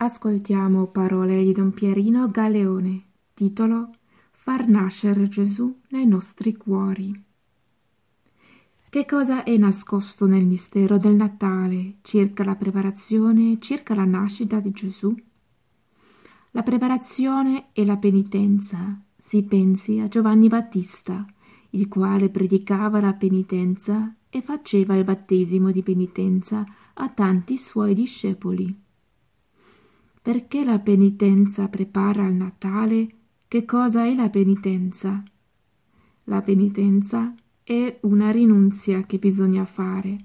Ascoltiamo parole di Don Pierino Galeone, titolo Far nascere Gesù nei nostri cuori. Che cosa è nascosto nel mistero del Natale circa la preparazione, circa la nascita di Gesù? La preparazione e la penitenza. Si pensi a Giovanni Battista, il quale predicava la penitenza e faceva il battesimo di penitenza a tanti suoi discepoli. Perché la penitenza prepara il Natale? Che cosa è la penitenza? La penitenza è una rinunzia che bisogna fare.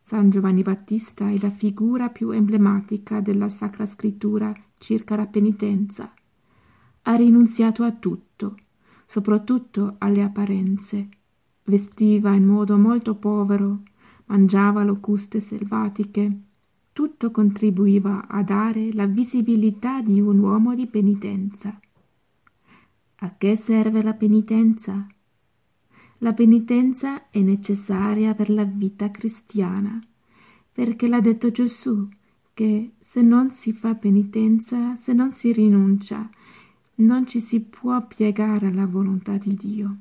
San Giovanni Battista è la figura più emblematica della Sacra Scrittura circa la penitenza. Ha rinunziato a tutto, soprattutto alle apparenze. Vestiva in modo molto povero, mangiava locuste selvatiche, tutto contribuiva a dare la visibilità di un uomo di penitenza. A che serve la penitenza? La penitenza è necessaria per la vita cristiana, perché l'ha detto Gesù che se non si fa penitenza, se non si rinuncia, non ci si può piegare alla volontà di Dio.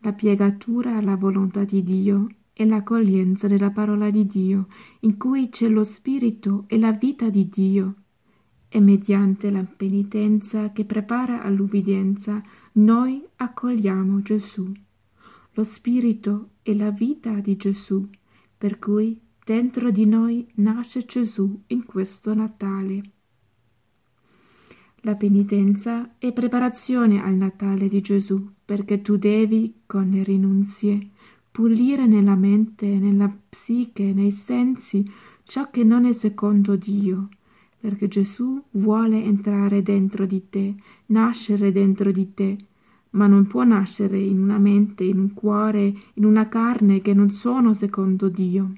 La piegatura alla volontà di Dio e l'accoglienza della parola di Dio, in cui c'è lo spirito e la vita di Dio. E mediante la penitenza che prepara all'ubbidienza, noi accogliamo Gesù, lo spirito e la vita di Gesù, per cui dentro di noi nasce Gesù in questo Natale. La penitenza è preparazione al Natale di Gesù, perché tu devi, con le rinunzie, pulire nella mente, nella psiche, nei sensi ciò che non è secondo Dio, perché Gesù vuole entrare dentro di te, nascere dentro di te, ma non può nascere in una mente, in un cuore, in una carne che non sono secondo Dio.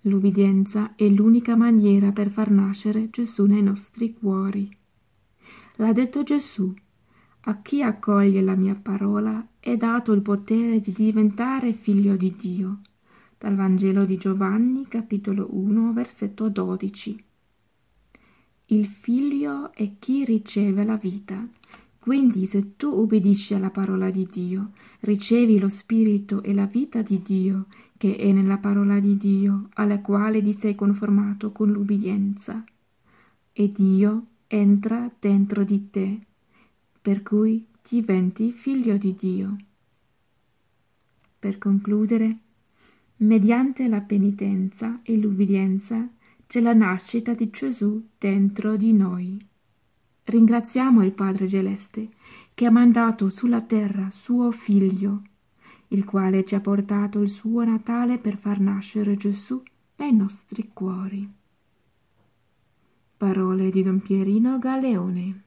L'ubbidienza è l'unica maniera per far nascere Gesù nei nostri cuori. L'ha detto Gesù a chi accoglie la mia parola è dato il potere di diventare figlio di Dio. Dal Vangelo di Giovanni, capitolo 1, versetto 12. Il figlio è chi riceve la vita. Quindi se tu ubbidisci alla parola di Dio, ricevi lo spirito e la vita di Dio, che è nella parola di Dio, alla quale ti sei conformato con l'ubbidienza. E Dio entra dentro di te per cui diventi figlio di Dio. Per concludere, mediante la penitenza e l'ubbidienza c'è la nascita di Gesù dentro di noi. Ringraziamo il Padre Celeste che ha mandato sulla terra suo figlio, il quale ci ha portato il suo Natale per far nascere Gesù nei nostri cuori. Parole di Don Pierino Galeone